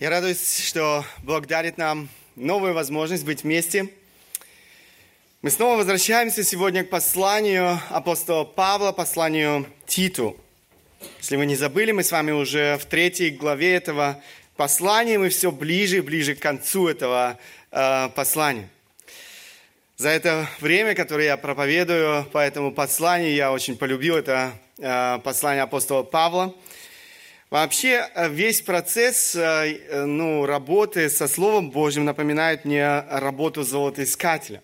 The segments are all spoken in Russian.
Я радуюсь, что Бог дарит нам новую возможность быть вместе. Мы снова возвращаемся сегодня к посланию апостола Павла, посланию Титу. Если вы не забыли, мы с вами уже в третьей главе этого послания, мы все ближе и ближе к концу этого э, послания. За это время, которое я проповедую по этому посланию, я очень полюбил это э, послание апостола Павла – Вообще э, весь процесс э, э, ну, работы со Словом Божьим напоминает мне работу золотоискателя.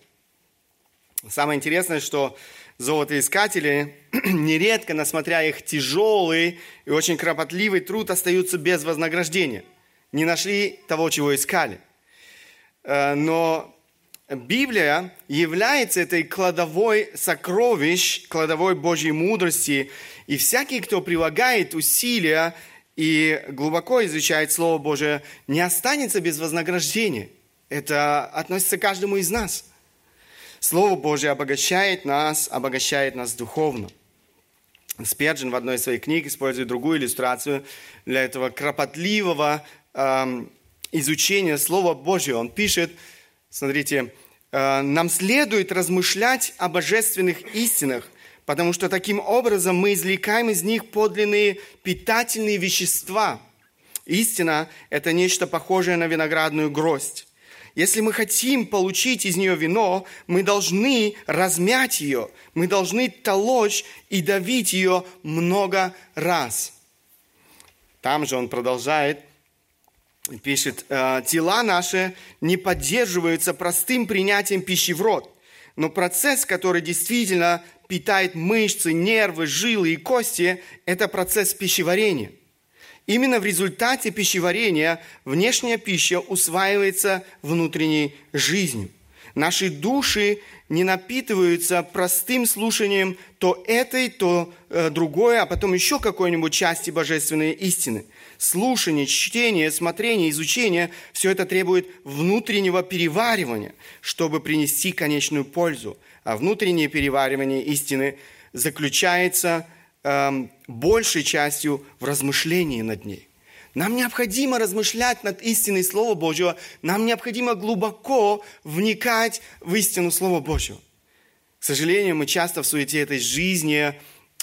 Самое интересное, что золотоискатели нередко, несмотря их тяжелый и очень кропотливый труд, остаются без вознаграждения. Не нашли того, чего искали. Но Библия является этой кладовой сокровищ, кладовой Божьей мудрости, и всякий, кто прилагает усилия и глубоко изучает Слово Божие, не останется без вознаграждения. Это относится к каждому из нас. Слово Божие обогащает нас, обогащает нас духовно. Спеджин в одной из своих книг использует другую иллюстрацию для этого кропотливого эм, изучения Слова Божьего. Он пишет, смотрите, э, «Нам следует размышлять о божественных истинах, потому что таким образом мы извлекаем из них подлинные питательные вещества. Истина – это нечто похожее на виноградную гроздь. Если мы хотим получить из нее вино, мы должны размять ее, мы должны толочь и давить ее много раз. Там же он продолжает, пишет, «Э, тела наши не поддерживаются простым принятием пищи в рот, но процесс, который действительно питает мышцы, нервы, жилы и кости, это процесс пищеварения. Именно в результате пищеварения внешняя пища усваивается внутренней жизнью. Наши души не напитываются простым слушанием то этой, то э, другое, а потом еще какой-нибудь части божественной истины. Слушание, чтение, смотрение, изучение – все это требует внутреннего переваривания, чтобы принести конечную пользу а внутреннее переваривание истины заключается э, большей частью в размышлении над ней. Нам необходимо размышлять над истиной Слова Божьего, нам необходимо глубоко вникать в истину Слова Божьего. К сожалению, мы часто в суете этой жизни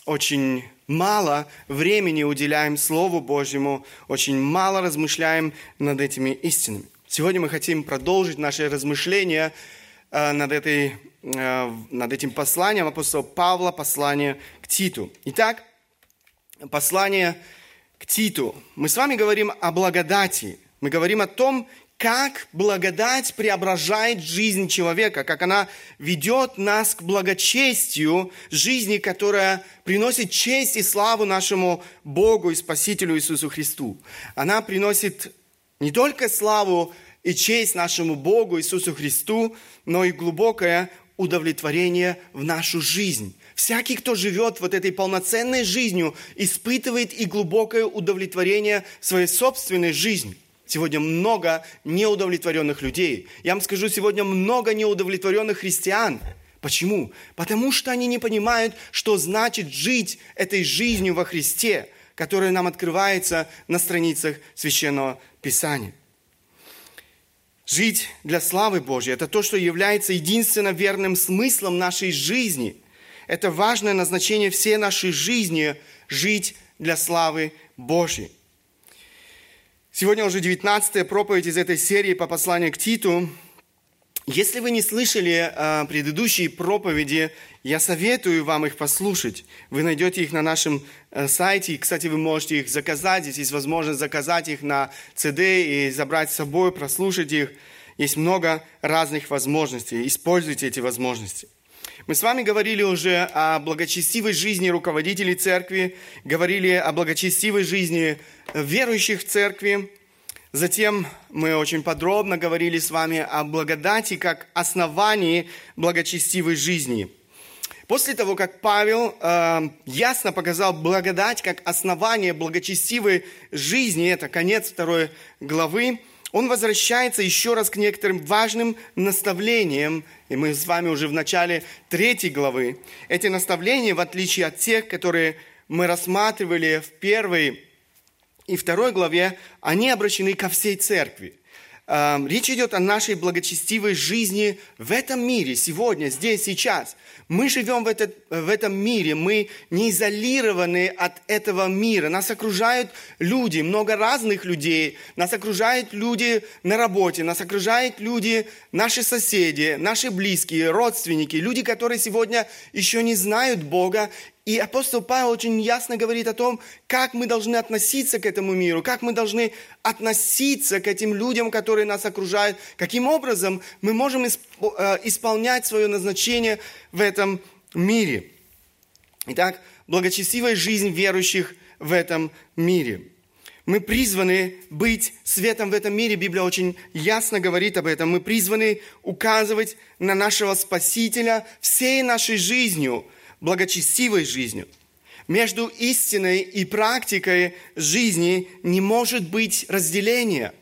очень мало времени уделяем Слову Божьему, очень мало размышляем над этими истинами. Сегодня мы хотим продолжить наше размышления э, над этой над этим посланием апостола Павла, послание к Титу. Итак, послание к Титу. Мы с вами говорим о благодати. Мы говорим о том, как благодать преображает жизнь человека, как она ведет нас к благочестию жизни, которая приносит честь и славу нашему Богу и Спасителю Иисусу Христу. Она приносит не только славу и честь нашему Богу Иисусу Христу, но и глубокое удовлетворение в нашу жизнь. Всякий, кто живет вот этой полноценной жизнью, испытывает и глубокое удовлетворение своей собственной жизни. Сегодня много неудовлетворенных людей. Я вам скажу, сегодня много неудовлетворенных христиан. Почему? Потому что они не понимают, что значит жить этой жизнью во Христе, которая нам открывается на страницах Священного Писания. Жить для славы Божьей – это то, что является единственно верным смыслом нашей жизни. Это важное назначение всей нашей жизни – жить для славы Божьей. Сегодня уже 19-я проповедь из этой серии по посланию к Титу. Если вы не слышали э, предыдущие проповеди, я советую вам их послушать. Вы найдете их на нашем э, сайте. Кстати, вы можете их заказать. Здесь есть возможность заказать их на CD и забрать с собой, прослушать их. Есть много разных возможностей. Используйте эти возможности. Мы с вами говорили уже о благочестивой жизни руководителей церкви, говорили о благочестивой жизни верующих в церкви, Затем мы очень подробно говорили с вами о благодати как основании благочестивой жизни. После того, как Павел э, ясно показал благодать как основание благочестивой жизни, это конец второй главы, он возвращается еще раз к некоторым важным наставлениям, и мы с вами уже в начале третьей главы. Эти наставления, в отличие от тех, которые мы рассматривали в первой и второй главе, они обращены ко всей церкви. Эм, речь идет о нашей благочестивой жизни в этом мире, сегодня, здесь, сейчас. Мы живем в, этот, в этом мире, мы не изолированы от этого мира. Нас окружают люди, много разных людей. Нас окружают люди на работе, нас окружают люди, наши соседи, наши близкие, родственники, люди, которые сегодня еще не знают Бога и апостол Павел очень ясно говорит о том, как мы должны относиться к этому миру, как мы должны относиться к этим людям, которые нас окружают, каким образом мы можем э, исполнять свое назначение в этом мире. Итак, благочестивая жизнь верующих в этом мире. Мы призваны быть светом в этом мире. Библия очень ясно говорит об этом. Мы призваны указывать на нашего Спасителя всей нашей жизнью – благочестивой жизнью. Между истиной и практикой жизни не может быть разделения.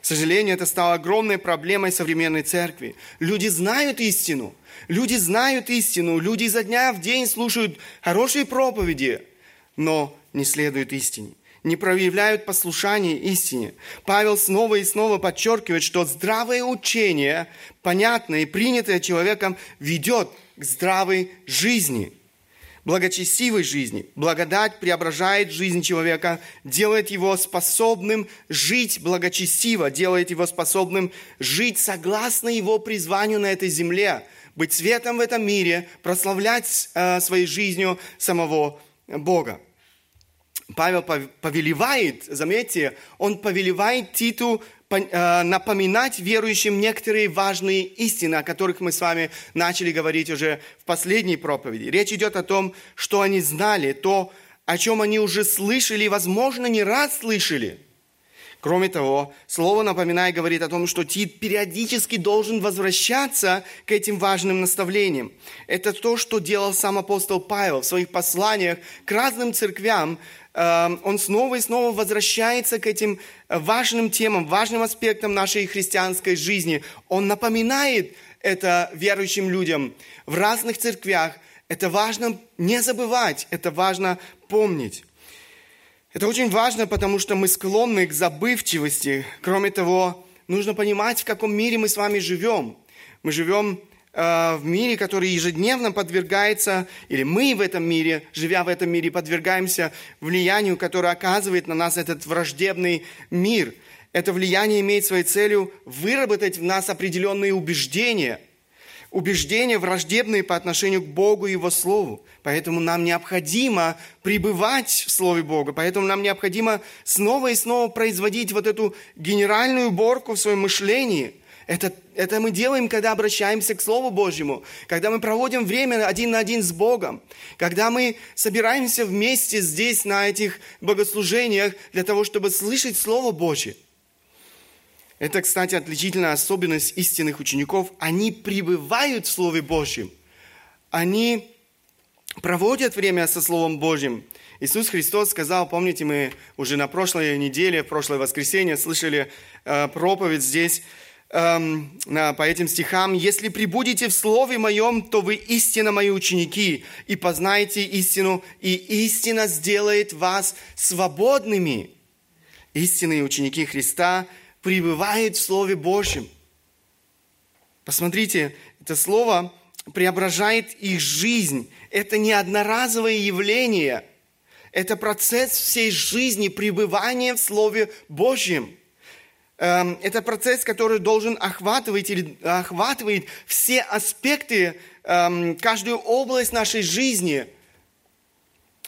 К сожалению, это стало огромной проблемой современной церкви. Люди знают истину. Люди знают истину. Люди изо дня в день слушают хорошие проповеди, но не следуют истине не проявляют послушание истине. Павел снова и снова подчеркивает, что здравое учение, понятное и принятое человеком, ведет к здравой жизни, благочестивой жизни. Благодать преображает жизнь человека, делает его способным жить благочестиво, делает его способным жить согласно его призванию на этой земле, быть светом в этом мире, прославлять э, своей жизнью самого Бога. Павел повелевает, заметьте, он повелевает Титу Э, напоминать верующим некоторые важные истины, о которых мы с вами начали говорить уже в последней проповеди. Речь идет о том, что они знали, то, о чем они уже слышали, возможно, не раз слышали. Кроме того, Слово напоминает, говорит о том, что Тит периодически должен возвращаться к этим важным наставлениям. Это то, что делал сам апостол Павел в своих посланиях к разным церквям, он снова и снова возвращается к этим э, важным темам, важным аспектам нашей христианской жизни. Он напоминает это верующим людям в разных церквях. Это важно не забывать, это важно помнить. Это очень важно, потому что мы склонны к забывчивости. Кроме того, нужно понимать, в каком мире мы с вами живем. Мы живем в мире, который ежедневно подвергается, или мы в этом мире, живя в этом мире, подвергаемся влиянию, которое оказывает на нас этот враждебный мир. Это влияние имеет своей целью выработать в нас определенные убеждения, убеждения враждебные по отношению к Богу и Его Слову. Поэтому нам необходимо пребывать в Слове Бога, поэтому нам необходимо снова и снова производить вот эту генеральную уборку в своем мышлении – это, это мы делаем, когда обращаемся к Слову Божьему, когда мы проводим время один на один с Богом, когда мы собираемся вместе здесь на этих богослужениях для того, чтобы слышать Слово Божье. Это, кстати, отличительная особенность истинных учеников. Они пребывают в Слове Божьем. Они проводят время со Словом Божьим. Иисус Христос сказал, помните, мы уже на прошлой неделе, в прошлое воскресенье слышали э, проповедь здесь, Эм, по этим стихам, «Если прибудете в Слове Моем, то вы истинно Мои ученики, и познаете истину, и истина сделает вас свободными». Истинные ученики Христа пребывают в Слове Божьем. Посмотрите, это Слово преображает их жизнь. Это не одноразовое явление. Это процесс всей жизни пребывания в Слове Божьем – это процесс, который должен охватывать или охватывает все аспекты, эм, каждую область нашей жизни.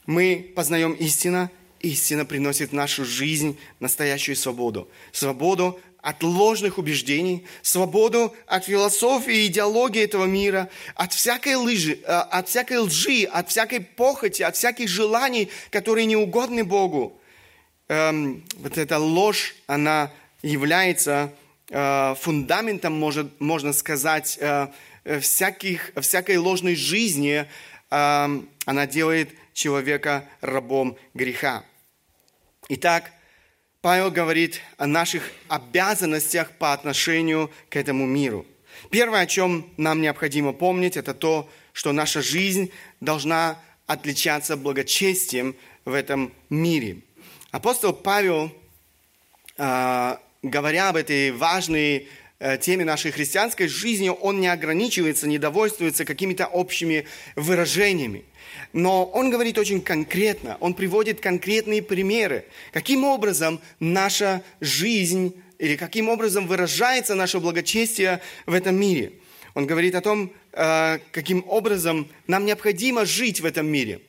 Мы познаем истину, истина приносит в нашу жизнь настоящую свободу. Свободу от ложных убеждений, свободу от философии и идеологии этого мира, от всякой лжи, э, от всякой лжи, от всякой похоти, от всяких желаний, которые не угодны Богу. Эм, вот эта ложь, она является э, фундаментом, может, можно сказать, э, всяких, всякой ложной жизни. Э, она делает человека рабом греха. Итак, Павел говорит о наших обязанностях по отношению к этому миру. Первое, о чем нам необходимо помнить, это то, что наша жизнь должна отличаться благочестием в этом мире. Апостол Павел, говоря об этой важной э, теме нашей христианской жизни, он не ограничивается, не довольствуется какими-то общими выражениями. Но он говорит очень конкретно, он приводит конкретные примеры, каким образом наша жизнь или каким образом выражается наше благочестие в этом мире. Он говорит о том, э, каким образом нам необходимо жить в этом мире.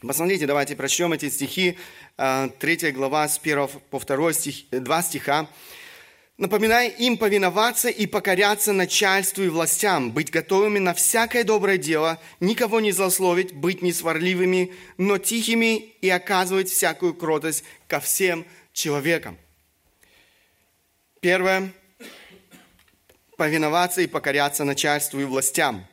Посмотрите, давайте прочтем эти стихи, 3 э, глава с 1 по 2 стих, 2 стиха. Напоминай им повиноваться и покоряться начальству и властям, быть готовыми на всякое доброе дело, никого не злословить, быть несварливыми, но тихими и оказывать всякую кротость ко всем человекам. Первое – повиноваться и покоряться начальству и властям.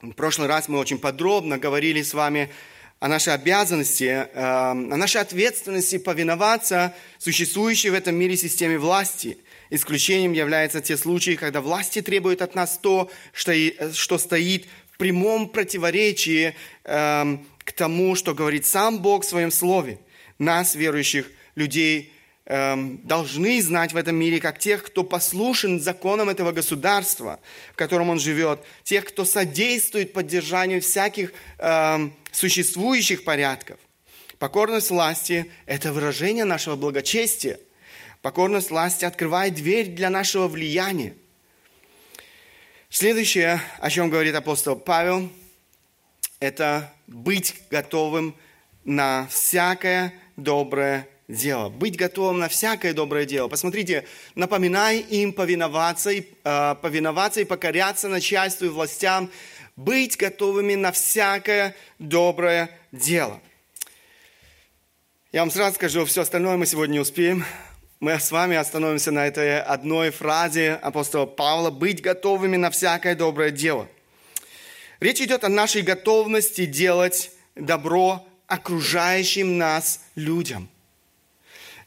В прошлый раз мы очень подробно говорили с вами о нашей обязанности, э, о нашей ответственности повиноваться существующей в этом мире системе власти – Исключением являются те случаи, когда власти требуют от нас то, что, что стоит в прямом противоречии э, к тому, что говорит сам Бог в своем слове. Нас, верующих людей, э, должны знать в этом мире как тех, кто послушен законам этого государства, в котором он живет, тех, кто содействует поддержанию всяких э, существующих порядков. Покорность власти – это выражение нашего благочестия. Покорность власти открывает дверь для нашего влияния. Следующее, о чем говорит апостол Павел, это быть готовым на всякое доброе дело. Быть готовым на всякое доброе дело. Посмотрите, напоминай им повиноваться и, э, повиноваться и покоряться начальству и властям, быть готовыми на всякое доброе дело. Я вам сразу скажу, все остальное мы сегодня не успеем. Мы с вами остановимся на этой одной фразе апостола Павла «быть готовыми на всякое доброе дело». Речь идет о нашей готовности делать добро окружающим нас людям.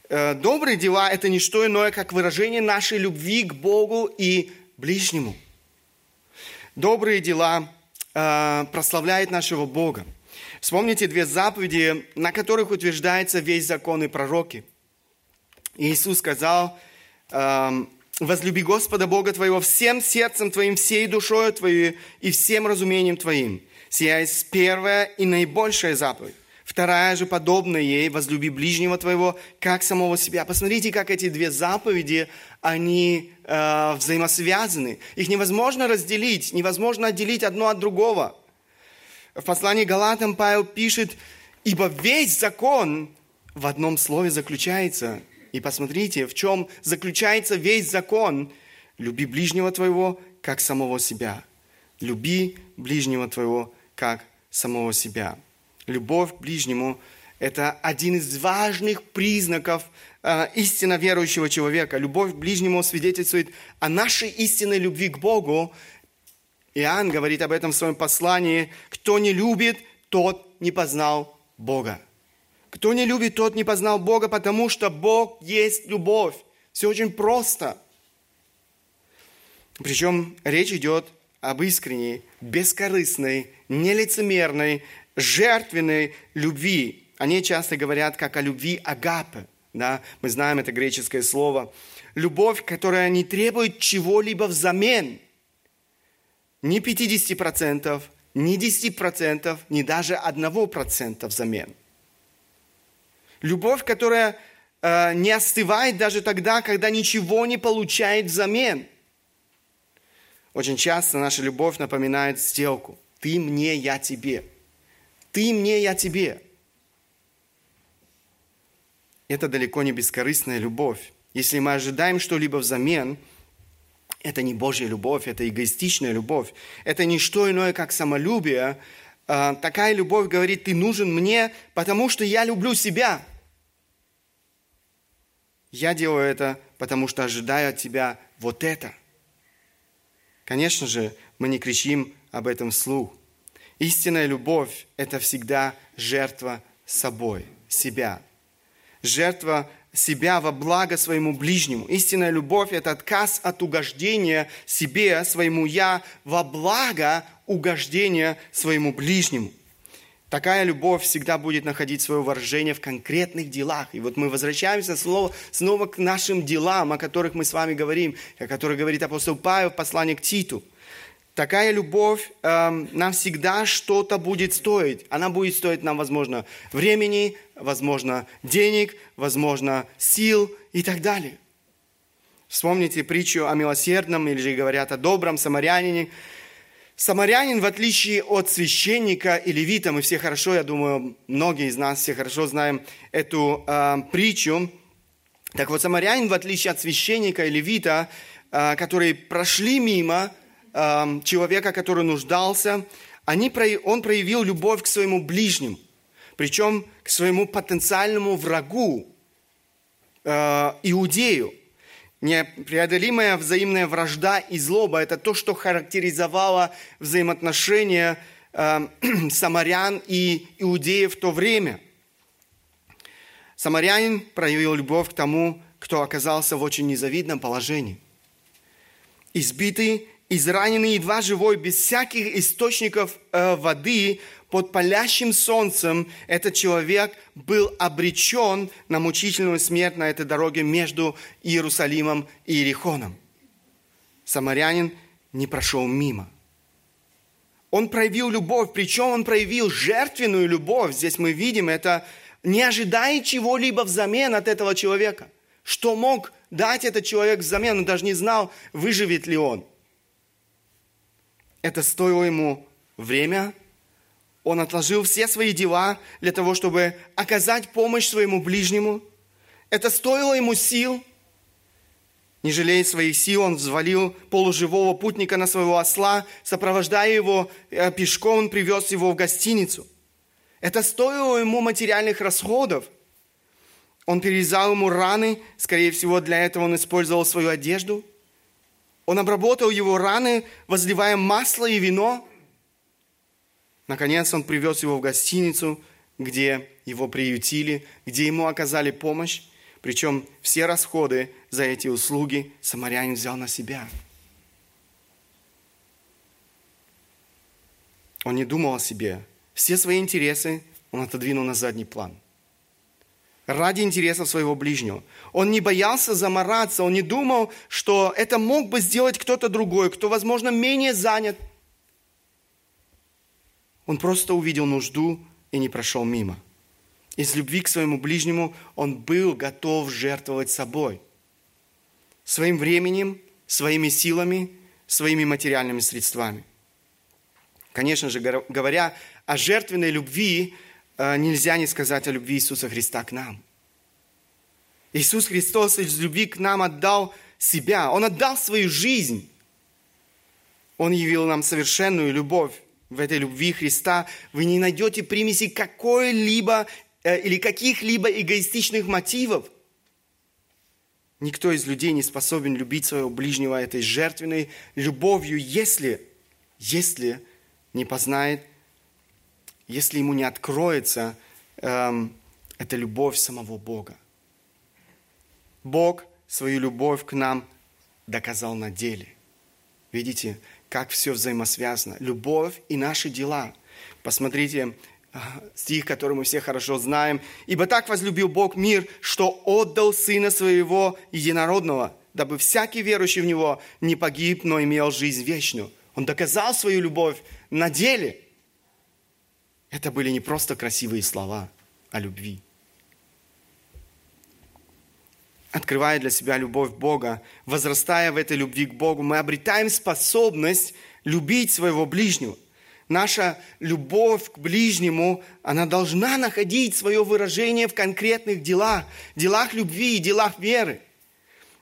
Э, добрые дела – это не что иное, как выражение нашей любви к Богу и ближнему. Добрые дела э, прославляют нашего Бога. Вспомните две заповеди, на которых утверждается весь закон и пророки – Иисус сказал, эм, возлюби Господа Бога твоего всем сердцем твоим, всей душою твоей и всем разумением твоим. Сия есть первая и наибольшая заповедь. Вторая же, подобная ей, возлюби ближнего твоего, как самого себя. Посмотрите, как эти две заповеди, они э, взаимосвязаны. Их невозможно разделить, невозможно отделить одно от другого. В послании Галатам Павел пишет, ибо весь закон в одном слове заключается, и посмотрите, в чем заключается весь закон. Люби ближнего твоего, как самого себя. Люби ближнего твоего, как самого себя. Любовь к ближнему – это один из важных признаков э, истинно верующего человека. Любовь к ближнему свидетельствует о нашей истинной любви к Богу. Иоанн говорит об этом в своем послании. Кто не любит, тот не познал Бога. Кто не любит, тот не познал Бога, потому что Бог есть любовь. Все очень просто. Причем речь идет об искренней, бескорыстной, нелицемерной, жертвенной любви. Они часто говорят как о любви агапы. Да? Мы знаем это греческое слово. Любовь, которая не требует чего-либо взамен. Ни 50%, ни 10%, ни даже 1% взамен. Любовь, которая э, не остывает даже тогда, когда ничего не получает взамен. Очень часто наша любовь напоминает сделку. Ты мне, я тебе. Ты мне, я тебе. Это далеко не бескорыстная любовь. Если мы ожидаем что-либо взамен, это не Божья любовь, это эгоистичная любовь. Это не что иное, как самолюбие, а, такая любовь говорит, ты нужен мне, потому что я люблю себя. Я делаю это, потому что ожидаю от тебя вот это. Конечно же, мы не кричим об этом вслух. Истинная любовь – это всегда жертва собой, себя. Жертва себя во благо своему ближнему. Истинная любовь – это отказ от угождения себе, своему «я», во благо угождения своему ближнему. Такая любовь всегда будет находить свое выражение в конкретных делах. И вот мы возвращаемся снова, снова к нашим делам, о которых мы с вами говорим, о которых говорит апостол Павел в послании к Титу. Такая любовь э, нам всегда что-то будет стоить. Она будет стоить нам, возможно, времени, возможно, денег, возможно, сил и так далее. Вспомните притчу о милосердном, или же говорят о добром самарянине, Самарянин, в отличие от священника и левита, мы все хорошо, я думаю, многие из нас все хорошо знаем эту э, притчу. Так вот, самарянин, в отличие от священника и левита, э, которые прошли мимо э, человека, который нуждался, они, он проявил любовь к своему ближнему, причем к своему потенциальному врагу, э, иудею. Непреодолимая взаимная вражда и злоба – это то, что характеризовало взаимоотношения э, самарян и иудеев в то время. Самарянин проявил любовь к тому, кто оказался в очень незавидном положении. Избитый, израненный, едва живой, без всяких источников э, воды, под палящим солнцем этот человек был обречен на мучительную смерть на этой дороге между Иерусалимом и Иерихоном. Самарянин не прошел мимо. Он проявил любовь, причем он проявил жертвенную любовь. Здесь мы видим это, не ожидая чего-либо взамен от этого человека. Что мог дать этот человек взамен, он даже не знал, выживет ли он. Это стоило ему время, он отложил все свои дела для того, чтобы оказать помощь своему ближнему. Это стоило ему сил. Не жалея своих сил, он взвалил полуживого путника на своего осла, сопровождая его э, пешком, он привез его в гостиницу. Это стоило ему материальных расходов. Он перевязал ему раны, скорее всего, для этого он использовал свою одежду. Он обработал его раны, возливая масло и вино – Наконец он привез его в гостиницу, где его приютили, где ему оказали помощь. Причем все расходы за эти услуги самарянин взял на себя. Он не думал о себе. Все свои интересы он отодвинул на задний план. Ради интересов своего ближнего. Он не боялся замораться, он не думал, что это мог бы сделать кто-то другой, кто, возможно, менее занят – он просто увидел нужду и не прошел мимо. Из любви к своему ближнему он был готов жертвовать собой. Своим временем, своими силами, своими материальными средствами. Конечно же, говоря о жертвенной любви, нельзя не сказать о любви Иисуса Христа к нам. Иисус Христос из любви к нам отдал себя. Он отдал свою жизнь. Он явил нам совершенную любовь в этой любви Христа вы не найдете примеси какой-либо э, или каких-либо эгоистичных мотивов. Никто из людей не способен любить своего ближнего этой жертвенной любовью, если, если не познает, если ему не откроется эм, эта любовь самого Бога. Бог свою любовь к нам доказал на деле. Видите, как все взаимосвязано. Любовь и наши дела. Посмотрите а, стих, который мы все хорошо знаем. «Ибо так возлюбил Бог мир, что отдал Сына Своего Единородного, дабы всякий верующий в Него не погиб, но имел жизнь вечную». Он доказал свою любовь на деле. Это были не просто красивые слова о любви открывая для себя любовь Бога, возрастая в этой любви к Богу, мы обретаем способность любить своего ближнего. Наша любовь к ближнему, она должна находить свое выражение в конкретных делах, делах любви и делах веры.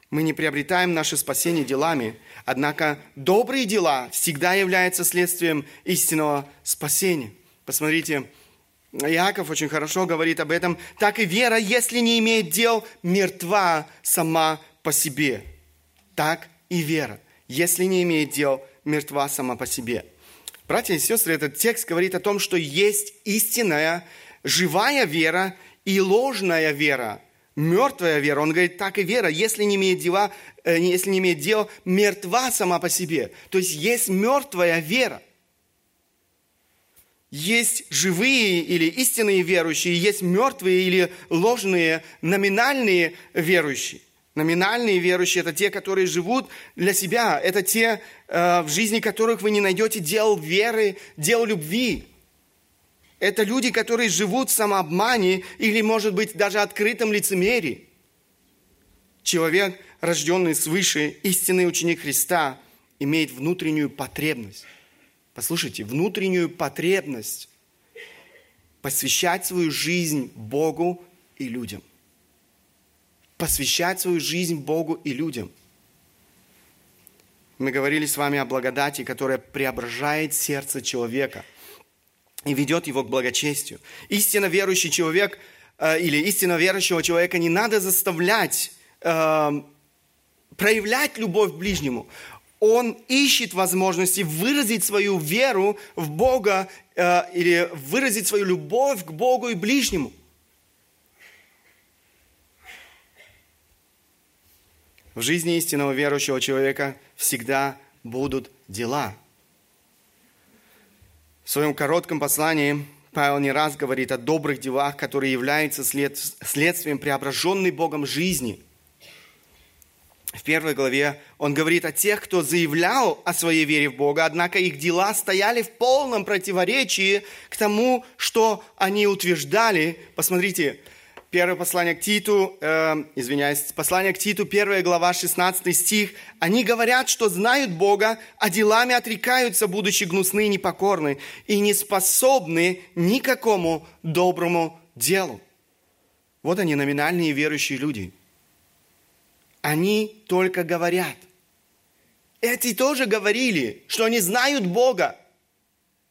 Мы не приобретаем наше спасение делами, однако добрые дела всегда являются следствием истинного спасения. Посмотрите, Иаков очень хорошо говорит об этом. Так и вера, если не имеет дел, мертва сама по себе. Так и вера, если не имеет дел, мертва сама по себе. Братья и сестры, этот текст говорит о том, что есть истинная, живая вера и ложная вера, мертвая вера. Он говорит, так и вера, если не имеет дела, э, если не имеет дел, мертва сама по себе. То есть есть мертвая вера. Есть живые или истинные верующие, есть мертвые или ложные, номинальные верующие. Номинальные верующие – это те, которые живут для себя. Это те, э, в жизни которых вы не найдете дел веры, дел любви. Это люди, которые живут в самообмане или, может быть, даже открытом лицемерии. Человек, рожденный свыше, истинный ученик Христа, имеет внутреннюю потребность. Послушайте, внутреннюю потребность посвящать свою жизнь Богу и людям. Посвящать свою жизнь Богу и людям. Мы говорили с вами о благодати, которая преображает сердце человека и ведет его к благочестию. Истинно верующий человек э, или истинно верующего человека не надо заставлять э, проявлять любовь к ближнему. Он ищет возможности выразить свою веру в Бога э, или выразить свою любовь к Богу и ближнему. В жизни истинного верующего человека всегда будут дела. В своем коротком послании Павел не раз говорит о добрых делах, которые являются след, следствием преображенной Богом жизни – в первой главе он говорит о тех, кто заявлял о своей вере в Бога, однако их дела стояли в полном противоречии к тому, что они утверждали. Посмотрите, первое послание к Титу, э, извиняюсь, послание к Титу, первая глава, 16 стих. Они говорят, что знают Бога, а делами отрекаются, будучи гнусны и непокорны, и не способны никакому доброму делу. Вот они, номинальные верующие люди – они только говорят. Эти тоже говорили, что они знают Бога.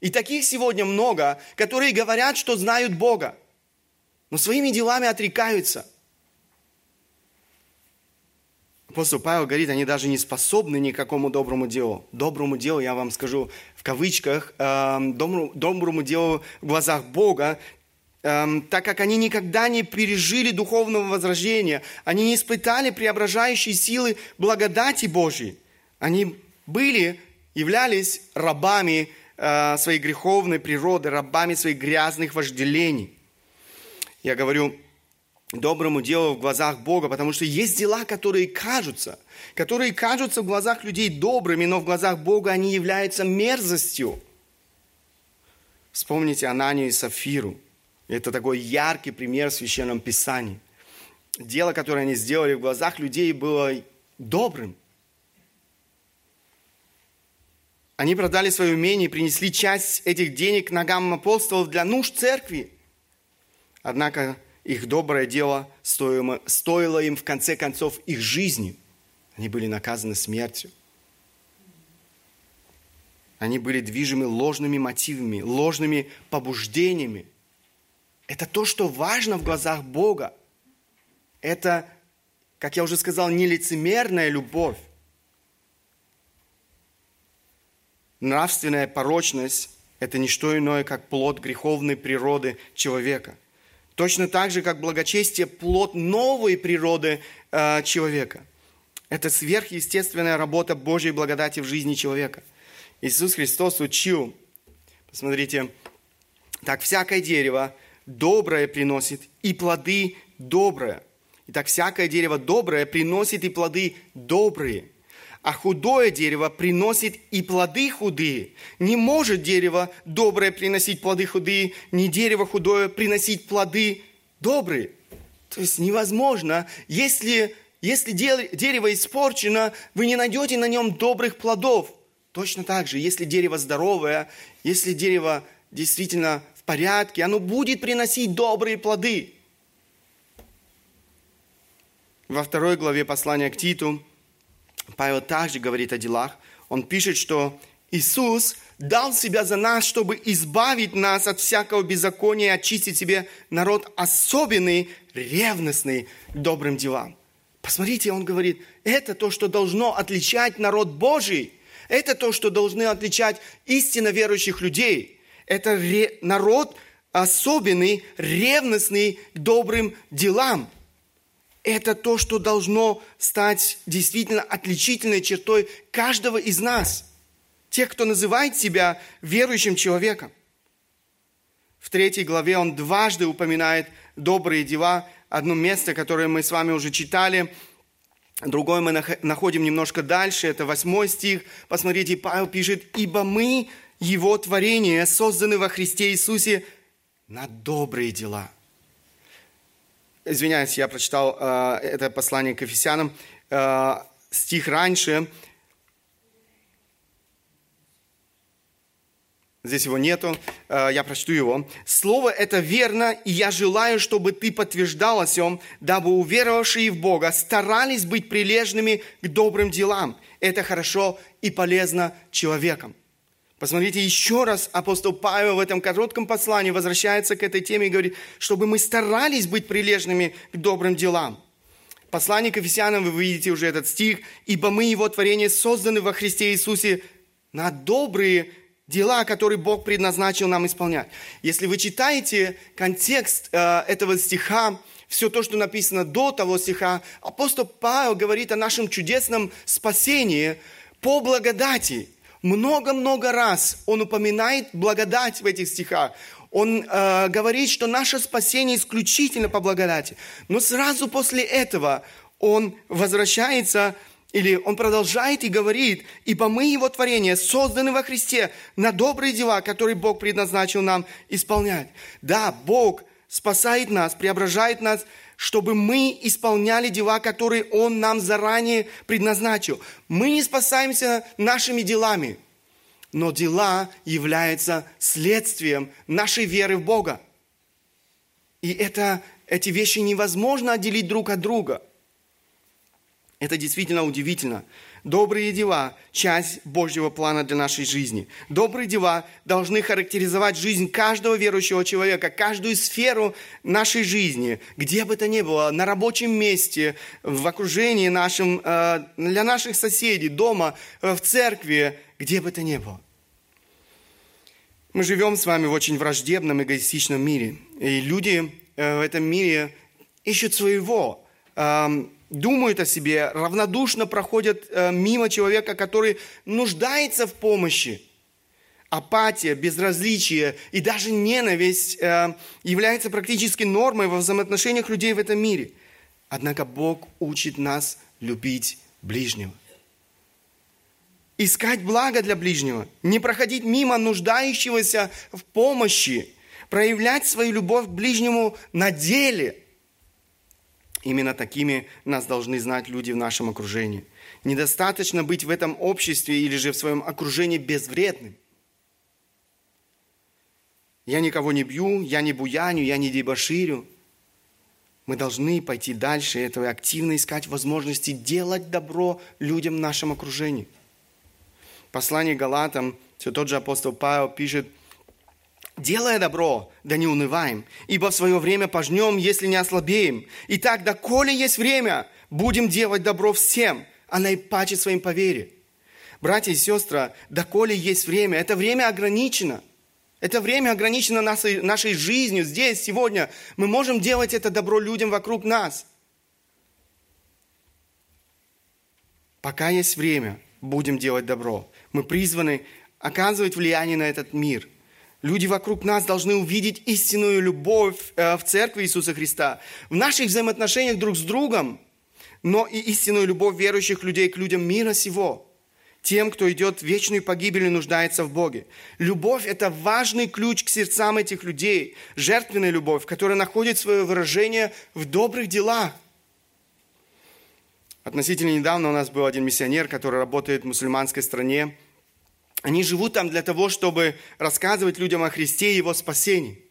И таких сегодня много, которые говорят, что знают Бога, но своими делами отрекаются. Апостол Павел говорит, они даже не способны ни к какому доброму делу. Доброму делу, я вам скажу в кавычках, э, доброму, доброму делу в глазах Бога, так как они никогда не пережили духовного возрождения, они не испытали преображающей силы благодати Божьей. Они были, являлись рабами э, своей греховной природы, рабами своих грязных вожделений. Я говорю доброму делу в глазах Бога, потому что есть дела, которые кажутся, которые кажутся в глазах людей добрыми, но в глазах Бога они являются мерзостью. Вспомните Ананию и Сафиру – это такой яркий пример в Священном Писании. Дело, которое они сделали в глазах людей, было добрым. Они продали свое умение и принесли часть этих денег ногам апостолов для нужд церкви. Однако их доброе дело стоило, стоило им в конце концов их жизни. Они были наказаны смертью. Они были движимы ложными мотивами, ложными побуждениями – это то, что важно в глазах Бога. Это, как я уже сказал, нелицемерная любовь. Нравственная порочность – это не что иное, как плод греховной природы человека. Точно так же, как благочестие – плод новой природы э, человека. Это сверхъестественная работа Божьей благодати в жизни человека. Иисус Христос учил, посмотрите, так всякое дерево – доброе приносит и плоды доброе. Итак, всякое дерево доброе приносит и плоды добрые. А худое дерево приносит и плоды худые. Не может дерево доброе приносить плоды худые, не дерево худое приносить плоды добрые. То есть невозможно, если, если дерево испорчено, вы не найдете на нем добрых плодов. Точно так же, если дерево здоровое, если дерево действительно порядке, оно будет приносить добрые плоды. Во второй главе послания к Титу Павел также говорит о делах. Он пишет, что Иисус дал себя за нас, чтобы избавить нас от всякого беззакония и очистить себе народ особенный, ревностный добрым делам. Посмотрите, он говорит, это то, что должно отличать народ Божий. Это то, что должны отличать истинно верующих людей – это народ особенный, ревностный к добрым делам. Это то, что должно стать действительно отличительной чертой каждого из нас. Тех, кто называет себя верующим человеком. третьей главе он дважды упоминает добрые дела. Одно место, которое мы с вами уже читали, другое мы находим немножко дальше, это восьмой стих. Посмотрите, Павел пишет, «Ибо мы, Его творение, созданы во Христе Иисусе на добрые дела». Извиняюсь, я прочитал э, это послание к Ефесянам. Э, стих раньше, Здесь его нету, э, я прочту его. «Слово это верно, и я желаю, чтобы ты подтверждал о сем, дабы уверовавшие в Бога старались быть прилежными к добрым делам. Это хорошо и полезно человеком». Посмотрите, еще раз апостол Павел в этом коротком послании возвращается к этой теме и говорит, чтобы мы старались быть прилежными к добрым делам. Послание к Ефесянам, вы видите уже этот стих, «Ибо мы, Его творение, созданы во Христе Иисусе на добрые дела, которые Бог предназначил нам исполнять. Если вы читаете контекст э, этого стиха, все то, что написано до того стиха, апостол Павел говорит о нашем чудесном спасении по благодати. Много-много раз он упоминает благодать в этих стихах. Он э, говорит, что наше спасение исключительно по благодати. Но сразу после этого он возвращается или он продолжает и говорит, ибо мы его творение, созданы во Христе на добрые дела, которые Бог предназначил нам исполнять. Да, Бог спасает нас, преображает нас, чтобы мы исполняли дела, которые Он нам заранее предназначил. Мы не спасаемся нашими делами, но дела являются следствием нашей веры в Бога. И это, эти вещи невозможно отделить друг от друга – это действительно удивительно. Добрые дела – часть Божьего плана для нашей жизни. Добрые дела должны характеризовать жизнь каждого верующего человека, каждую сферу нашей жизни, где бы то ни было, на рабочем месте, в окружении нашем, э, для наших соседей, дома, э, в церкви, где бы то ни было. Мы живем с вами в очень враждебном, эгоистичном мире. И люди э, в этом мире ищут своего, эм, думают о себе, равнодушно проходят э, мимо человека, который нуждается в помощи. Апатия, безразличие и даже ненависть э, являются практически нормой во взаимоотношениях людей в этом мире. Однако Бог учит нас любить ближнего. Искать благо для ближнего, не проходить мимо нуждающегося в помощи, проявлять свою любовь к ближнему на деле – Именно такими нас должны знать люди в нашем окружении. Недостаточно быть в этом обществе или же в своем окружении безвредным. Я никого не бью, я не буяню, я не дебоширю. Мы должны пойти дальше этого и активно искать возможности делать добро людям в нашем окружении. Послание Галатам, все тот же апостол Павел пишет – Делая добро, да не унываем, ибо в свое время пожнем, если не ослабеем. Итак, доколе есть время, будем делать добро всем, а наипаче своим по вере. Братья и сестры, доколе есть время, это время ограничено. Это время ограничено нашей, нашей жизнью здесь, сегодня. Мы можем делать это добро людям вокруг нас. Пока есть время, будем делать добро. Мы призваны оказывать влияние на этот мир – Люди вокруг нас должны увидеть истинную любовь э, в церкви Иисуса Христа, в наших взаимоотношениях друг с другом, но и истинную любовь верующих людей к людям мира сего, тем, кто идет в вечную погибель и нуждается в Боге. Любовь – это важный ключ к сердцам этих людей, жертвенная любовь, которая находит свое выражение в добрых делах. Относительно недавно у нас был один миссионер, который работает в мусульманской стране, они живут там для того, чтобы рассказывать людям о Христе и Его спасении.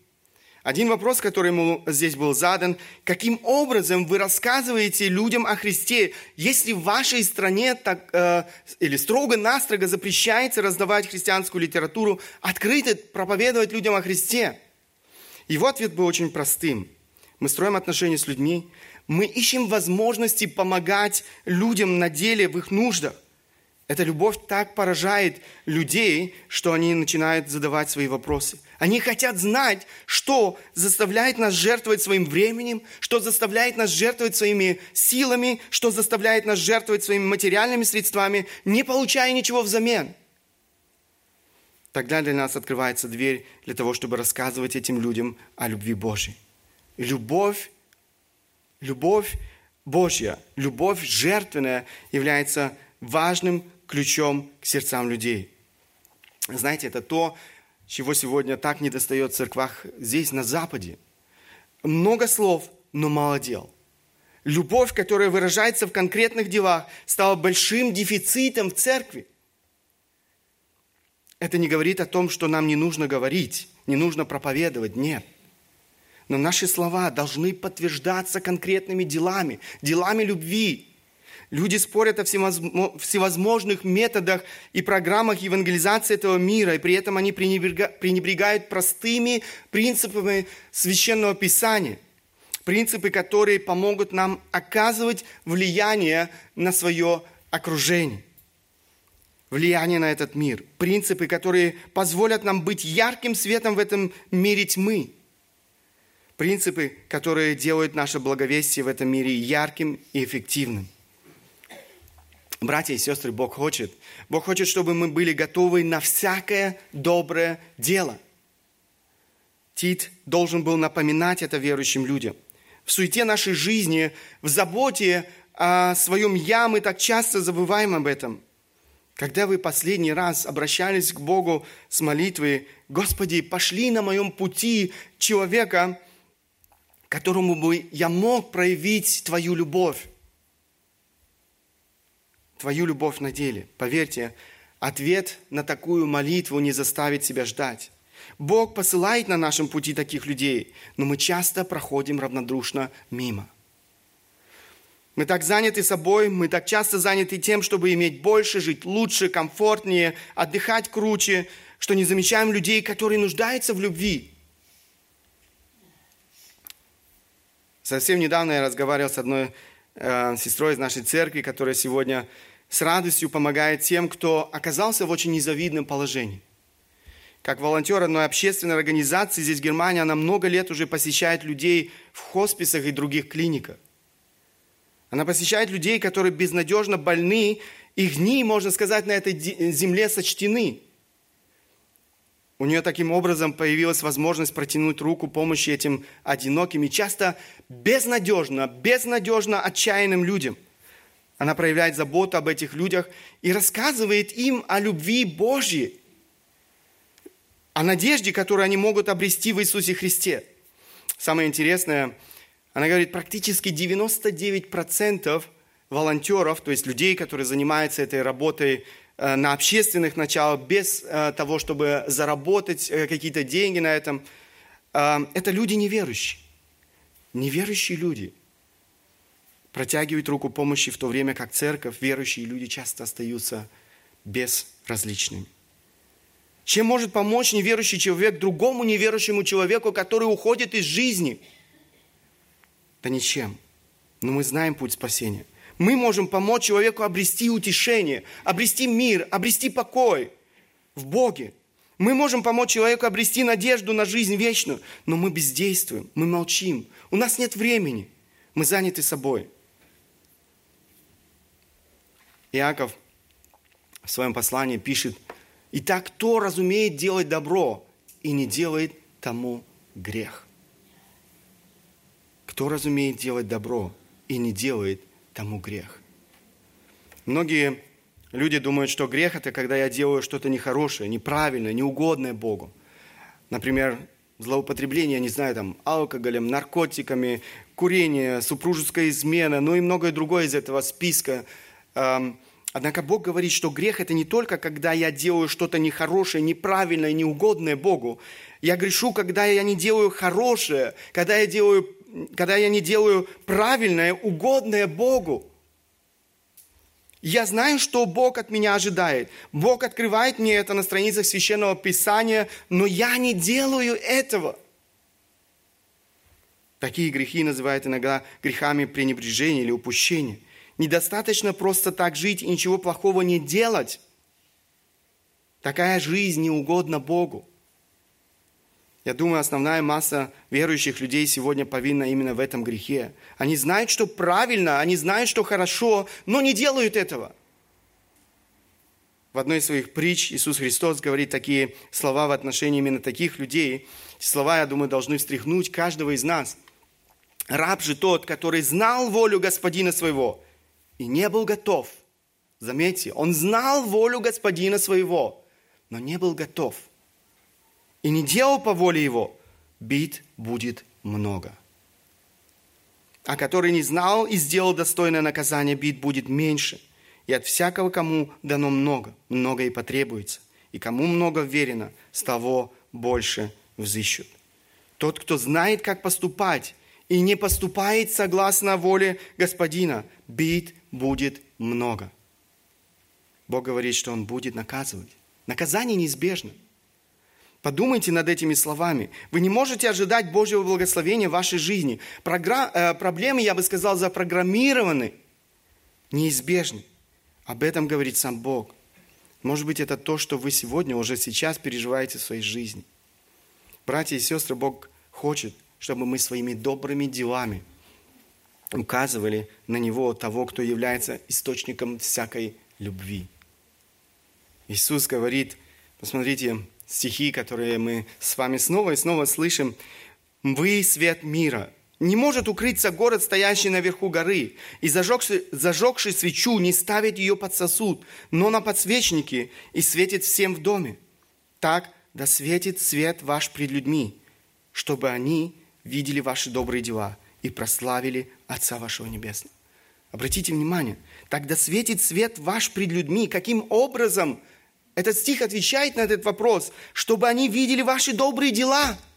Один вопрос, который ему здесь был задан, каким образом вы рассказываете людям о Христе, если в вашей стране так, э, или строго-настрого запрещается раздавать христианскую литературу, открыто проповедовать людям о Христе? Его ответ был очень простым. Мы строим отношения с людьми, мы ищем возможности помогать людям на деле в их нуждах. Эта любовь так поражает людей, что они начинают задавать свои вопросы. Они хотят знать, что заставляет нас жертвовать своим временем, что заставляет нас жертвовать своими силами, что заставляет нас жертвовать своими материальными средствами, не получая ничего взамен. тогда для нас открывается дверь для того, чтобы рассказывать этим людям о любви Божьей. Любовь, любовь Божья, любовь жертвенная является важным ключом к сердцам людей. Знаете, это то, чего сегодня так недостает в церквах здесь, на Западе. Много слов, но мало дел. Любовь, которая выражается в конкретных делах, стала большим дефицитом в церкви. Это не говорит о том, что нам не нужно говорить, не нужно проповедовать, нет. Но наши слова должны подтверждаться конкретными делами, делами любви. Люди спорят о всевозможных методах и программах евангелизации этого мира, и при этом они пренебрегают простыми принципами священного писания. Принципы, которые помогут нам оказывать влияние на свое окружение влияние на этот мир. Принципы, которые позволят нам быть ярким светом в этом мире тьмы. Принципы, которые делают наше благовестие в этом мире ярким и эффективным. Братья и сестры, Бог хочет. Бог хочет, чтобы мы были готовы на всякое доброе дело. Тит должен был напоминать это верующим людям. В суете нашей жизни, в заботе о своем «я» мы так часто забываем об этом. Когда вы последний раз обращались к Богу с молитвой, «Господи, пошли на моем пути человека, которому бы я мог проявить Твою любовь». Твою любовь на деле. Поверьте, ответ на такую молитву не заставит себя ждать. Бог посылает на нашем пути таких людей, но мы часто проходим равнодушно мимо. Мы так заняты собой, мы так часто заняты тем, чтобы иметь больше, жить лучше, комфортнее, отдыхать круче, что не замечаем людей, которые нуждаются в любви. Совсем недавно я разговаривал с одной э, сестрой из нашей церкви, которая сегодня с радостью помогает тем, кто оказался в очень незавидном положении. Как волонтер одной общественной организации здесь в Германии, она много лет уже посещает людей в хосписах и других клиниках. Она посещает людей, которые безнадежно больны, их дни, можно сказать, на этой земле сочтены. У нее таким образом появилась возможность протянуть руку помощи этим одиноким и часто безнадежно, безнадежно отчаянным людям. Она проявляет заботу об этих людях и рассказывает им о любви Божьей, о надежде, которую они могут обрести в Иисусе Христе. Самое интересное – она говорит, практически 99% волонтеров, то есть людей, которые занимаются этой работой на общественных началах, без э, того, чтобы заработать э, какие-то деньги на этом, это люди неверующие. Неверующие люди протягивают руку помощи в то время, как церковь, верующие люди часто остаются безразличными. Чем может помочь неверующий человек другому неверующему человеку, который уходит из жизни – да ничем. Но мы знаем путь спасения. Мы можем помочь человеку обрести утешение, обрести мир, обрести покой в Боге. Мы можем помочь человеку обрести надежду на жизнь вечную, но мы бездействуем, мы молчим. У нас нет времени, мы заняты собой. Иаков в своем послании пишет, «Итак, кто разумеет делать добро и не делает тому грех?» Кто разумеет делать добро и не делает тому грех? Многие люди думают, что грех – это когда я делаю что-то нехорошее, неправильное, неугодное Богу. Например, злоупотребление, не знаю, там, алкоголем, наркотиками, курение, супружеская измена, ну и многое другое из этого списка. Однако Бог говорит, что грех – это не только когда я делаю что-то нехорошее, неправильное, неугодное Богу. Я грешу, когда я не делаю хорошее, когда я делаю когда я не делаю правильное, угодное Богу. Я знаю, что Бог от меня ожидает. Бог открывает мне это на страницах Священного Писания, но я не делаю этого. Такие грехи называют иногда грехами пренебрежения или упущения. Недостаточно просто так жить и ничего плохого не делать. Такая жизнь не угодна Богу. Я думаю, основная масса верующих людей сегодня повинна именно в этом грехе. Они знают, что правильно, они знают, что хорошо, но не делают этого. в одной из своих притч Иисус Христос говорит такие слова в отношении именно таких людей. Эти слова, я думаю, должны встряхнуть каждого из нас. Раб же тот, который знал волю господина своего и не был готов. Заметьте, он знал волю господина своего, но не был готов. И не делал по воле его, бит будет много. А который не знал и сделал достойное наказание, бит будет меньше – и от всякого, кому дано много, много и потребуется. И кому много верено, с того больше взыщут. Тот, кто знает, как поступать, и не поступает согласно воле Господина, бит будет много. Бог говорит, что Он будет наказывать. Наказание неизбежно. Подумайте над этими словами. Вы не можете ожидать Божьего благословения в вашей жизни. Програ... Э, проблемы, я бы сказал, запрограммированы, неизбежны. Об этом говорит сам Бог. Может быть, это то, что вы сегодня, уже сейчас переживаете в своей жизни. Братья и сестры, Бог хочет, чтобы мы своими добрыми делами указывали на Него, того, кто является источником всякой любви. Иисус говорит, посмотрите, стихи, которые мы с вами снова и снова слышим. «Вы свет мира, не может укрыться город, стоящий наверху горы, и зажегший, зажегший свечу не ставит ее под сосуд, но на подсвечнике и светит всем в доме. Так да светит свет ваш пред людьми, чтобы они видели ваши добрые дела и прославили Отца вашего Небесного. Обратите внимание, тогда светит свет ваш пред людьми. Каким образом этот стих отвечает на этот вопрос? Чтобы они видели ваши добрые дела –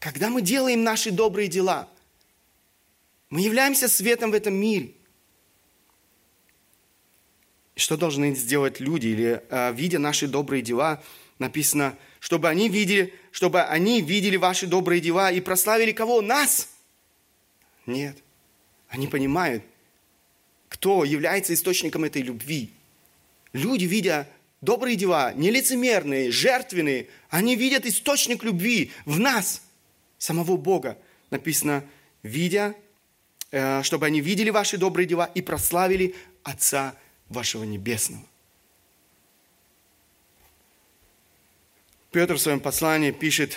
когда мы делаем наши добрые дела, мы являемся светом в этом мире. Что должны сделать люди, или э, видя наши добрые дела, написано, чтобы они видели, чтобы они видели ваши добрые дела и прославили кого? Нас? Нет. Они понимают, кто является источником этой любви. Люди, видя добрые дела, нелицемерные, жертвенные, они видят источник любви в нас – самого Бога. Написано, видя, э, чтобы они видели ваши добрые дела и прославили Отца вашего Небесного. Петр в своем послании пишет,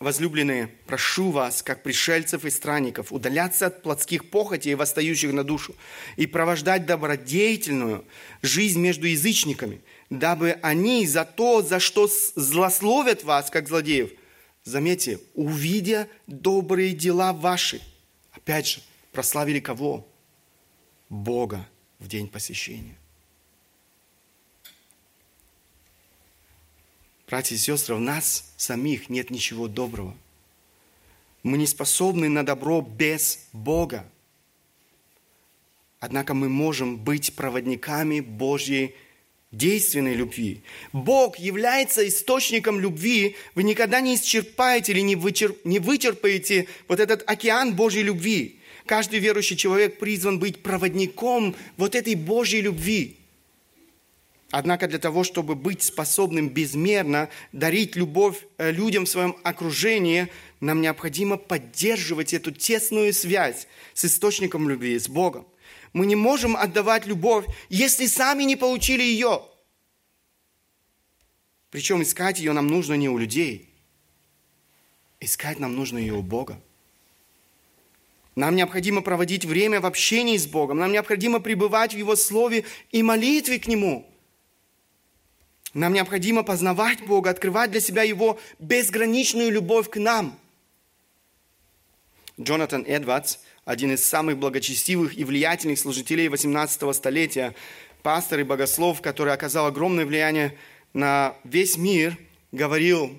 Возлюбленные, прошу вас, как пришельцев и странников, удаляться от плотских похотей, восстающих на душу, и провождать добродетельную жизнь между язычниками, дабы они за то, за что злословят вас, как злодеев, Заметьте, увидя добрые дела ваши, опять же, прославили кого? Бога в день посещения. Братья и сестры, в нас самих нет ничего доброго. Мы не способны на добро без Бога. Однако мы можем быть проводниками Божьей действенной любви. Бог является источником любви. Вы никогда не исчерпаете или не, вычерп, не вычерпаете вот этот океан Божьей любви. Каждый верующий человек призван быть проводником вот этой Божьей любви. Однако для того, чтобы быть способным безмерно дарить любовь э, людям в своем окружении, нам необходимо поддерживать эту тесную связь с источником любви, с Богом. Мы не можем отдавать любовь, если сами не получили ее. Причем искать ее нам нужно не у людей. Искать нам нужно ее у Бога. Нам необходимо проводить время в общении с Богом. Нам необходимо пребывать в Его Слове и молитве к Нему. Нам необходимо познавать Бога, открывать для себя Его безграничную любовь к нам. Джонатан Эдвардс один из самых благочестивых и влиятельных служителей 18 столетия, пастор и богослов, который оказал огромное влияние на весь мир, говорил,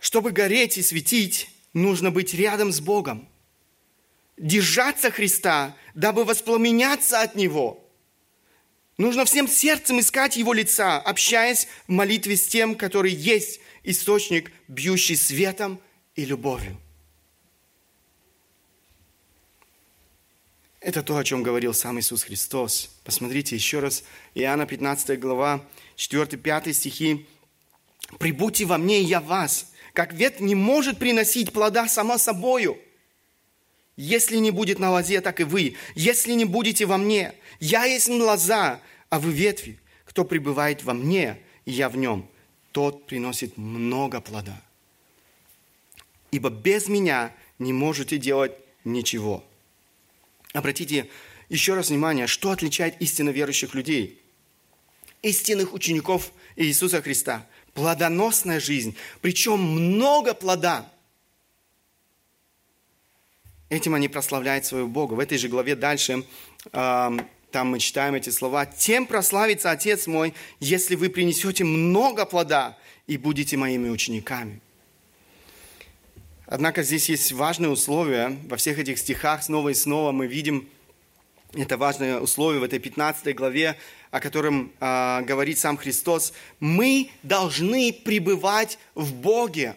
чтобы гореть и светить, нужно быть рядом с Богом, держаться Христа, дабы воспламеняться от Него. Нужно всем сердцем искать Его лица, общаясь в молитве с тем, который есть источник, бьющий светом и любовью. Это то, о чем говорил сам Иисус Христос. Посмотрите еще раз, Иоанна 15 глава, 4-5 стихи. «Прибудьте во мне, и я вас, как ветвь не может приносить плода сама собою, Если не будет на лозе, так и вы. Если не будете во мне, я есть лоза, а вы ветви. Кто пребывает во мне, и я в нем, тот приносит много плода. Ибо без меня не можете делать ничего. Обратите еще раз внимание, что отличает истинно верующих людей, истинных учеников Иисуса Христа. Плодоносная жизнь, причем много плода – Этим они прославляют своего Бога. В этой же главе дальше там мы читаем эти слова. «Тем прославится Отец мой, если вы принесете много плода и будете моими учениками». Однако здесь есть важное условие. Во всех этих стихах снова и снова мы видим это важное условие в этой 15 главе, о котором э, говорит сам Христос. Мы должны пребывать в Боге.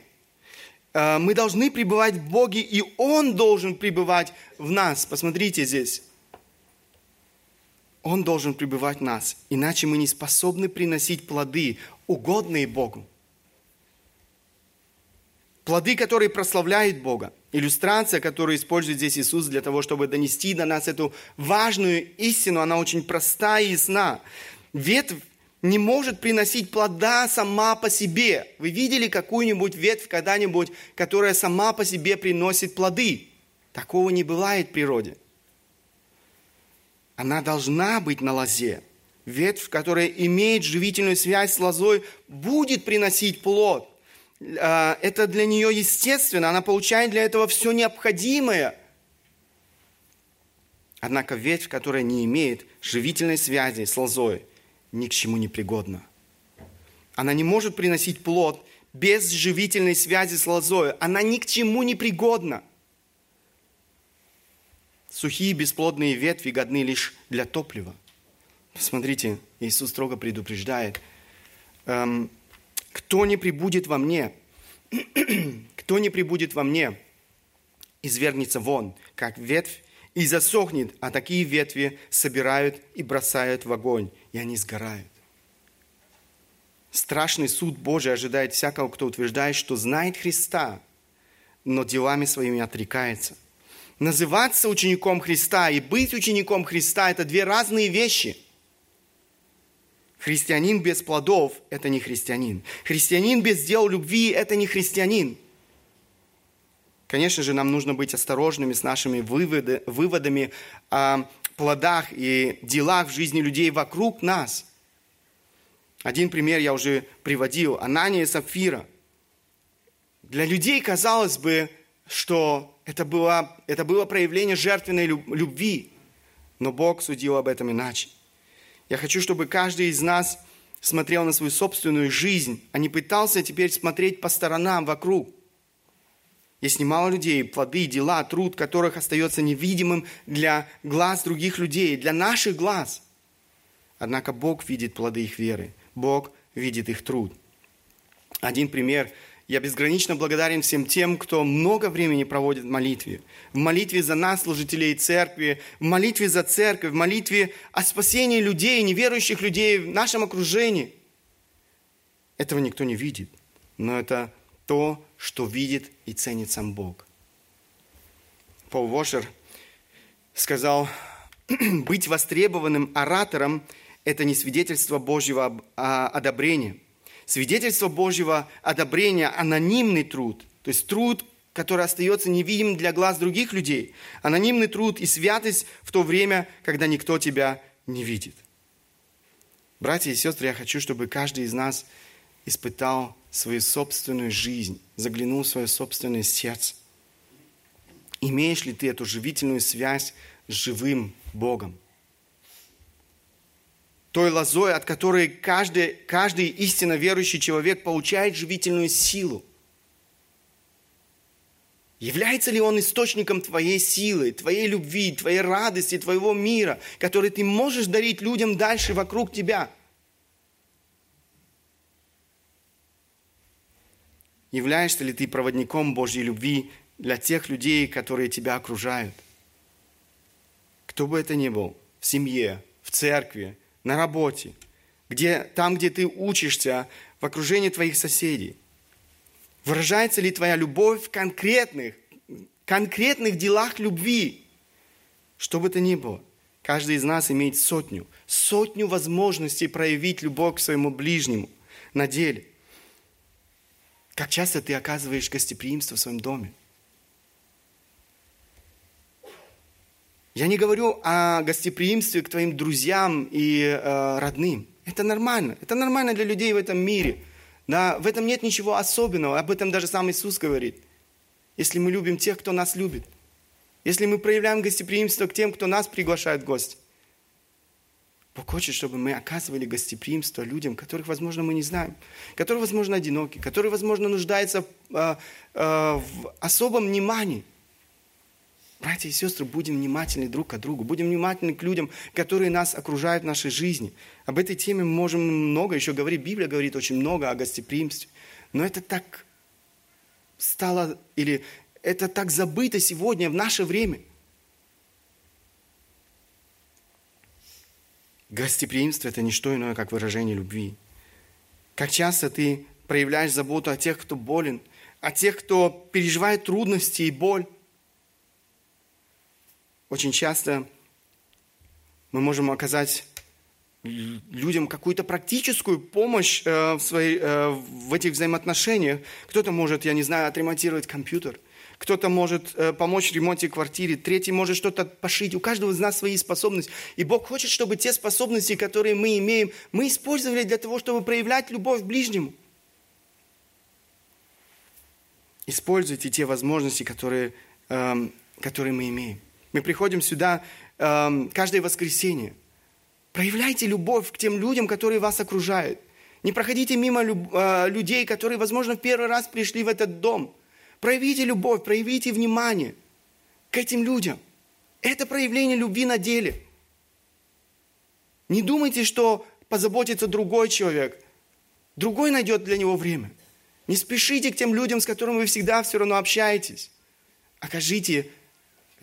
Э, мы должны пребывать в Боге, и Он должен пребывать в нас. Посмотрите здесь. Он должен пребывать в нас, иначе мы не способны приносить плоды, угодные Богу. Плоды, которые прославляют Бога. Иллюстрация, которую использует здесь Иисус для того, чтобы донести до нас эту важную истину, она очень простая и ясна. Ветвь не может приносить плода сама по себе. Вы видели какую-нибудь ветвь когда-нибудь, которая сама по себе приносит плоды? Такого не бывает в природе. Она должна быть на лозе. Ветвь, которая имеет живительную связь с лозой, будет приносить плод. А, это для нее естественно, она получает для этого все необходимое. Однако ветвь, которая не имеет живительной связи с лозой – ни к чему не пригодна. Она не может приносить плод без живительной связи с лозой. Она ни к чему не пригодна. Сухие бесплодные ветви годны лишь для топлива. Смотрите, Иисус строго предупреждает. Эм, кто не прибудет во мне, кто не прибудет во мне, извергнется вон, как ветвь, и засохнет, а такие ветви собирают и бросают в огонь, и они сгорают. Страшный суд Божий ожидает всякого, кто утверждает, что знает Христа, но делами своими отрекается. Называться учеником Христа и быть учеником Христа – это две разные вещи. Христианин без плодов – это не христианин. Христианин без дел любви – это не христианин. Конечно же, нам нужно быть осторожными с нашими выводы, выводами о плодах и делах в жизни людей вокруг нас. Один пример я уже приводил. Анания и Сапфира. Для людей казалось бы, что это было, это было проявление жертвенной любви. Но Бог судил об этом иначе. Я хочу, чтобы каждый из нас смотрел на свою собственную жизнь, а не пытался теперь смотреть по сторонам вокруг – есть немало людей, плоды, дела, труд, которых остается невидимым для глаз других людей, для наших глаз. Однако Бог видит плоды их веры. Бог видит их труд. Один пример. Я безгранично благодарен всем тем, кто много времени проводит в молитве. В молитве за нас, служителей церкви, в молитве за церковь, в молитве о спасении людей, неверующих людей в нашем окружении. Этого никто не видит. Но это то, что видит и ценит сам Бог. Пол Вошер сказал, быть востребованным оратором – это не свидетельство Божьего одобрения. Свидетельство Божьего одобрения – анонимный труд, то есть труд, который остается невидимым для глаз других людей. Анонимный труд и святость в то время, когда никто тебя не видит. Братья и сестры, я хочу, чтобы каждый из нас испытал свою собственную жизнь, заглянул в свое собственное сердце. Имеешь ли ты эту живительную связь с живым Богом? Той лозой, от которой каждый, каждый истинно верующий человек получает живительную силу. Является ли он источником твоей силы, твоей любви, твоей радости, твоего мира, который ты можешь дарить людям дальше вокруг тебя – Являешься ли ты проводником Божьей любви для тех людей, которые тебя окружают? Кто бы это ни был, в семье, в церкви, на работе, где, там, где ты учишься, в окружении твоих соседей. Выражается ли твоя любовь в конкретных, конкретных делах любви, что бы то ни было, каждый из нас имеет сотню, сотню возможностей проявить любовь к своему ближнему на деле. Как часто ты оказываешь гостеприимство в своем доме? Я не говорю о гостеприимстве к твоим друзьям и э, родным. Это нормально. Это нормально для людей в этом мире. Да, в этом нет ничего особенного. Об этом даже сам Иисус говорит. Если мы любим тех, кто нас любит. Если мы проявляем гостеприимство к тем, кто нас приглашает в гости. Бог хочет, чтобы мы оказывали гостеприимство людям, которых, возможно, мы не знаем, которые, возможно, одиноки, которые, возможно, нуждаются э, э, в особом внимании. Братья и сестры, будем внимательны друг к другу, будем внимательны к людям, которые нас окружают в нашей жизни. Об этой теме мы можем много еще говорить. Библия говорит очень много о гостеприимстве. Но это так стало, или это так забыто сегодня, в наше время – Гостеприимство – это не что иное, как выражение любви. Как часто ты проявляешь заботу о тех, кто болен, о тех, кто переживает трудности и боль. Очень часто мы можем оказать людям какую-то практическую помощь э, в, своей, э, в этих взаимоотношениях. Кто-то может, я не знаю, отремонтировать компьютер – кто-то может э, помочь в ремонте квартиры, третий может что-то пошить. У каждого из нас свои способности. И Бог хочет, чтобы те способности, которые мы имеем, мы использовали для того, чтобы проявлять любовь к ближнему. Используйте те возможности, которые, эм, которые мы имеем. Мы приходим сюда эм, каждое воскресенье. Проявляйте любовь к тем людям, которые вас окружают. Не проходите мимо люб, э, людей, которые, возможно, в первый раз пришли в этот дом – Проявите любовь, проявите внимание к этим людям. Это проявление любви на деле. Не думайте, что позаботится другой человек. Другой найдет для него время. Не спешите к тем людям, с которыми вы всегда все равно общаетесь. Окажите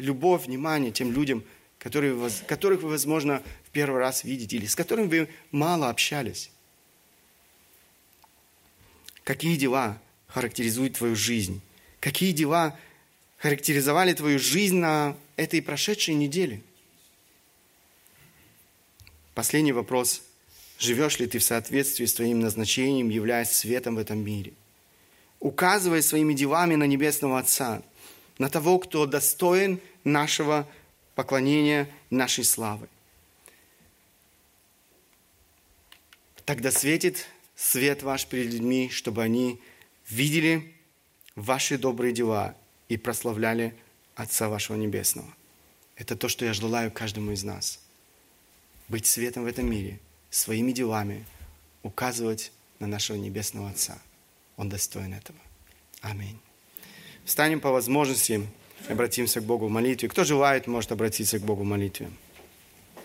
любовь, внимание тем людям, которые, которых вы, возможно, в первый раз видите или с которыми вы мало общались. Какие дела характеризуют твою жизнь? Какие дела характеризовали твою жизнь на этой прошедшей неделе? Последний вопрос. Живешь ли ты в соответствии с твоим назначением, являясь светом в этом мире? Указывая своими делами на Небесного Отца, на того, кто достоин нашего поклонения, нашей славы. Тогда светит свет ваш перед людьми, чтобы они видели ваши добрые дела и прославляли Отца вашего Небесного. Это то, что я желаю каждому из нас. Быть светом в этом мире, своими делами указывать на нашего Небесного Отца. Он достоин этого. Аминь. Встанем по возможности, обратимся к Богу в молитве. Кто желает, может обратиться к Богу в молитве.